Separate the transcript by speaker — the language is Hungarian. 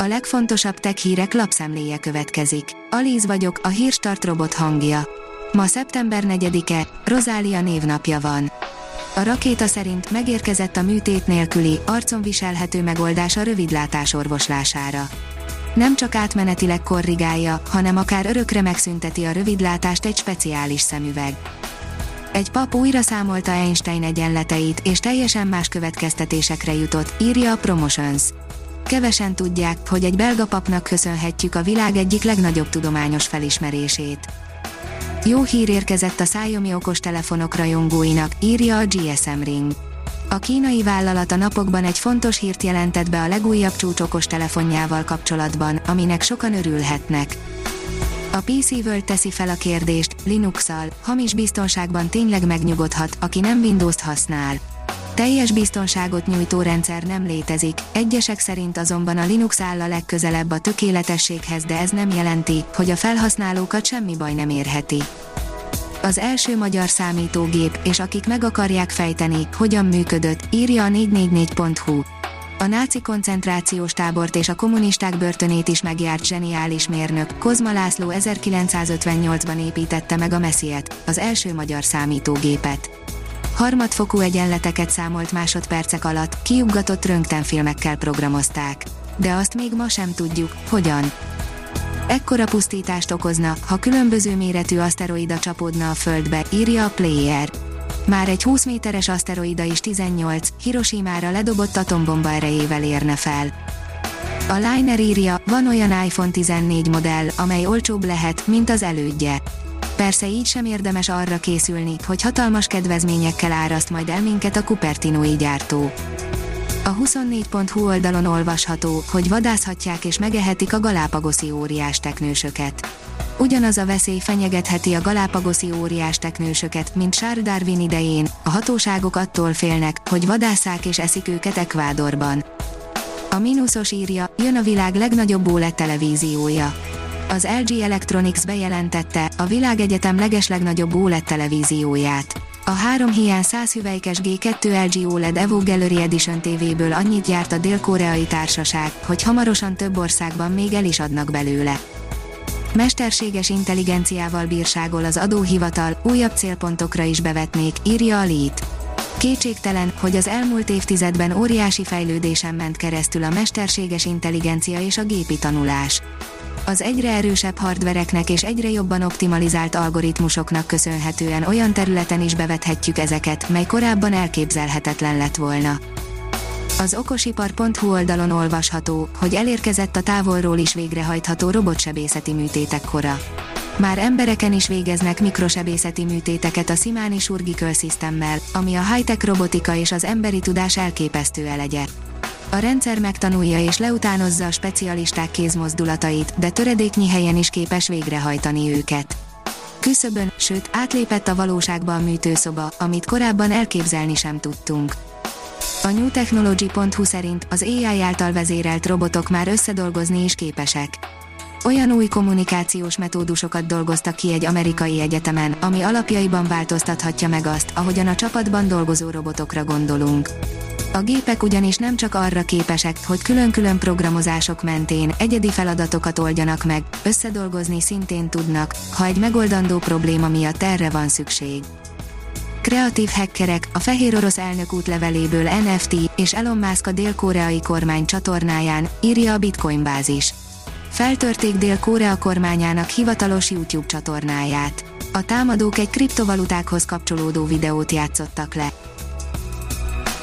Speaker 1: A legfontosabb tech hírek lapszemléje következik. Alíz vagyok, a hírstart robot hangja. Ma szeptember 4-e, Rozália névnapja van. A rakéta szerint megérkezett a műtét nélküli, arcon viselhető megoldás a rövidlátás orvoslására. Nem csak átmenetileg korrigálja, hanem akár örökre megszünteti a rövidlátást egy speciális szemüveg. Egy pap újra számolta Einstein egyenleteit, és teljesen más következtetésekre jutott, írja a Promotions. Kevesen tudják, hogy egy belga papnak köszönhetjük a világ egyik legnagyobb tudományos felismerését. Jó hír érkezett a Xiaomi okostelefonok rajongóinak, írja a GSM Ring. A kínai vállalat a napokban egy fontos hírt jelentett be a legújabb csúcs okostelefonjával kapcsolatban, aminek sokan örülhetnek. A PC World teszi fel a kérdést, Linux-al, hamis biztonságban tényleg megnyugodhat, aki nem Windows-t használ. Teljes biztonságot nyújtó rendszer nem létezik, egyesek szerint azonban a Linux áll a legközelebb a tökéletességhez, de ez nem jelenti, hogy a felhasználókat semmi baj nem érheti. Az első magyar számítógép, és akik meg akarják fejteni, hogyan működött, írja a 444.hu. A náci koncentrációs tábort és a kommunisták börtönét is megjárt zseniális mérnök, Kozma László 1958-ban építette meg a Messiet, az első magyar számítógépet harmadfokú egyenleteket számolt másodpercek alatt, kiuggatott röntgenfilmekkel programozták. De azt még ma sem tudjuk, hogyan. Ekkora pusztítást okozna, ha különböző méretű aszteroida csapódna a Földbe, írja a Player. Már egy 20 méteres aszteroida is 18, Hiroshima-ra ledobott atombomba erejével érne fel. A Liner írja, van olyan iPhone 14 modell, amely olcsóbb lehet, mint az elődje. Persze így sem érdemes arra készülni, hogy hatalmas kedvezményekkel áraszt majd el minket a Cupertino gyártó. A 24.hu oldalon olvasható, hogy vadászhatják és megehetik a galápagoszi óriás teknősöket. Ugyanaz a veszély fenyegetheti a galápagoszi óriás teknősöket, mint Charles Darwin idején, a hatóságok attól félnek, hogy vadászák és eszik őket Ekvádorban. A mínuszos írja, jön a világ legnagyobb OLED televíziója az LG Electronics bejelentette a világegyetem legeslegnagyobb OLED televízióját. A három hiány 100 hüvelykes G2 LG OLED Evo Gallery Edition TV-ből annyit gyárt a dél-koreai társaság, hogy hamarosan több országban még el is adnak belőle. Mesterséges intelligenciával bírságol az adóhivatal, újabb célpontokra is bevetnék, írja a Lít. Kétségtelen, hogy az elmúlt évtizedben óriási fejlődésen ment keresztül a mesterséges intelligencia és a gépi tanulás az egyre erősebb hardvereknek és egyre jobban optimalizált algoritmusoknak köszönhetően olyan területen is bevethetjük ezeket, mely korábban elképzelhetetlen lett volna. Az okosipar.hu oldalon olvasható, hogy elérkezett a távolról is végrehajtható robotsebészeti műtétek kora. Már embereken is végeznek mikrosebészeti műtéteket a Simani Surgical Systemmel, ami a high-tech robotika és az emberi tudás elképesztő elegye. A rendszer megtanulja és leutánozza a specialisták kézmozdulatait, de töredéknyi helyen is képes végrehajtani őket. Küszöbön, sőt, átlépett a valóságba a műtőszoba, amit korábban elképzelni sem tudtunk. A newtechnology.hu szerint az AI által vezérelt robotok már összedolgozni is képesek. Olyan új kommunikációs metódusokat dolgoztak ki egy amerikai egyetemen, ami alapjaiban változtathatja meg azt, ahogyan a csapatban dolgozó robotokra gondolunk. A gépek ugyanis nem csak arra képesek, hogy külön-külön programozások mentén egyedi feladatokat oldjanak meg, összedolgozni szintén tudnak, ha egy megoldandó probléma miatt erre van szükség. Kreatív hackerek, a fehér orosz elnök útleveléből NFT és Elon Musk a dél-koreai kormány csatornáján, írja a Bitcoin bázis. Feltörték Dél-Korea kormányának hivatalos YouTube csatornáját. A támadók egy kriptovalutákhoz kapcsolódó videót játszottak le.